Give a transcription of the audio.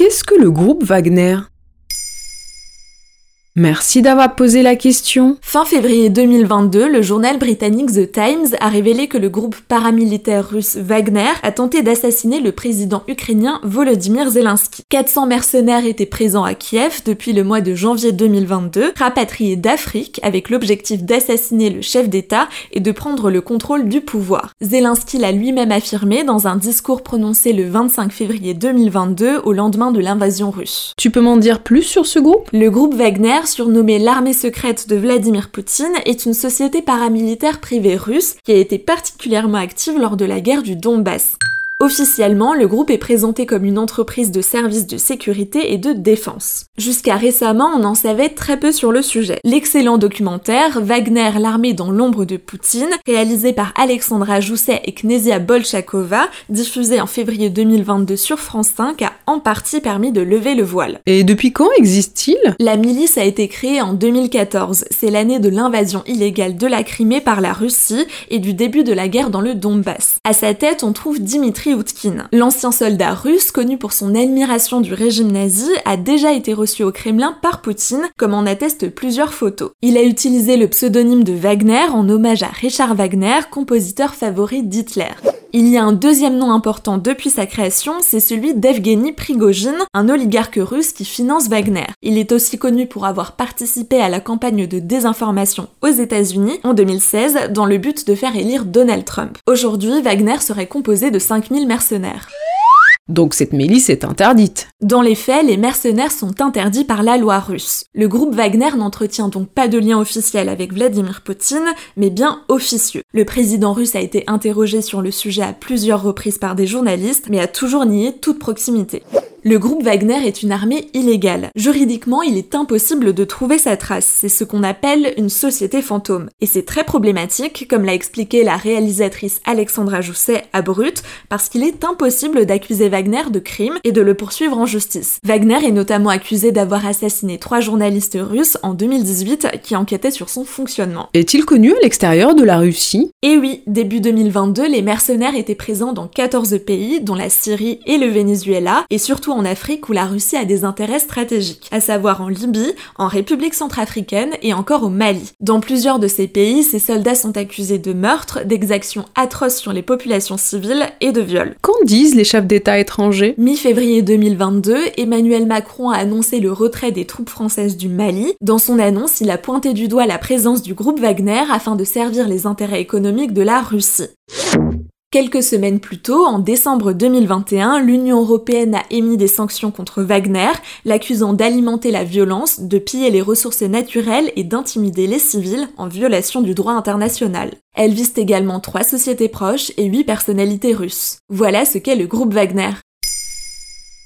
Qu'est-ce que le groupe Wagner? Merci d'avoir posé la question. Fin février 2022, le journal britannique The Times a révélé que le groupe paramilitaire russe Wagner a tenté d'assassiner le président ukrainien Volodymyr Zelensky. 400 mercenaires étaient présents à Kiev depuis le mois de janvier 2022, rapatriés d'Afrique avec l'objectif d'assassiner le chef d'État et de prendre le contrôle du pouvoir. Zelensky l'a lui-même affirmé dans un discours prononcé le 25 février 2022 au lendemain de l'invasion russe. Tu peux m'en dire plus sur ce groupe? Le groupe Wagner surnommée l'armée secrète de Vladimir Poutine, est une société paramilitaire privée russe qui a été particulièrement active lors de la guerre du Donbass. Officiellement, le groupe est présenté comme une entreprise de services de sécurité et de défense. Jusqu'à récemment, on en savait très peu sur le sujet. L'excellent documentaire Wagner, l'armée dans l'ombre de Poutine, réalisé par Alexandra Jousset et Knezia Bolchakova, diffusé en février 2022 sur France 5, a en partie permis de lever le voile. Et depuis quand existe-t-il? La milice a été créée en 2014. C'est l'année de l'invasion illégale de la Crimée par la Russie et du début de la guerre dans le Donbass. À sa tête, on trouve Dimitri L'ancien soldat russe, connu pour son admiration du régime nazi, a déjà été reçu au Kremlin par Poutine, comme en attestent plusieurs photos. Il a utilisé le pseudonyme de Wagner en hommage à Richard Wagner, compositeur favori d'Hitler. Il y a un deuxième nom important depuis sa création, c'est celui d'Evgeny Prigogine, un oligarque russe qui finance Wagner. Il est aussi connu pour avoir participé à la campagne de désinformation aux États-Unis en 2016 dans le but de faire élire Donald Trump. Aujourd'hui, Wagner serait composé de 5000 mercenaires. Donc cette milice est interdite. Dans les faits, les mercenaires sont interdits par la loi russe. Le groupe Wagner n'entretient donc pas de lien officiel avec Vladimir Poutine, mais bien officieux. Le président russe a été interrogé sur le sujet à plusieurs reprises par des journalistes, mais a toujours nié toute proximité. Le groupe Wagner est une armée illégale. Juridiquement, il est impossible de trouver sa trace. C'est ce qu'on appelle une société fantôme. Et c'est très problématique, comme l'a expliqué la réalisatrice Alexandra Jousset à Brut, parce qu'il est impossible d'accuser Wagner de crime et de le poursuivre en justice. Wagner est notamment accusé d'avoir assassiné trois journalistes russes en 2018 qui enquêtaient sur son fonctionnement. Est-il connu à l'extérieur de la Russie? Eh oui, début 2022, les mercenaires étaient présents dans 14 pays, dont la Syrie et le Venezuela, et surtout en Afrique où la Russie a des intérêts stratégiques, à savoir en Libye, en République centrafricaine et encore au Mali. Dans plusieurs de ces pays, ces soldats sont accusés de meurtres, d'exactions atroces sur les populations civiles et de viols. Qu'en disent les chefs d'État étrangers? Mi-février 2022, Emmanuel Macron a annoncé le retrait des troupes françaises du Mali. Dans son annonce, il a pointé du doigt la présence du groupe Wagner afin de servir les intérêts économiques de la Russie. Quelques semaines plus tôt, en décembre 2021, l'Union européenne a émis des sanctions contre Wagner, l'accusant d'alimenter la violence, de piller les ressources naturelles et d'intimider les civils en violation du droit international. Elle vise également trois sociétés proches et huit personnalités russes. Voilà ce qu'est le groupe Wagner.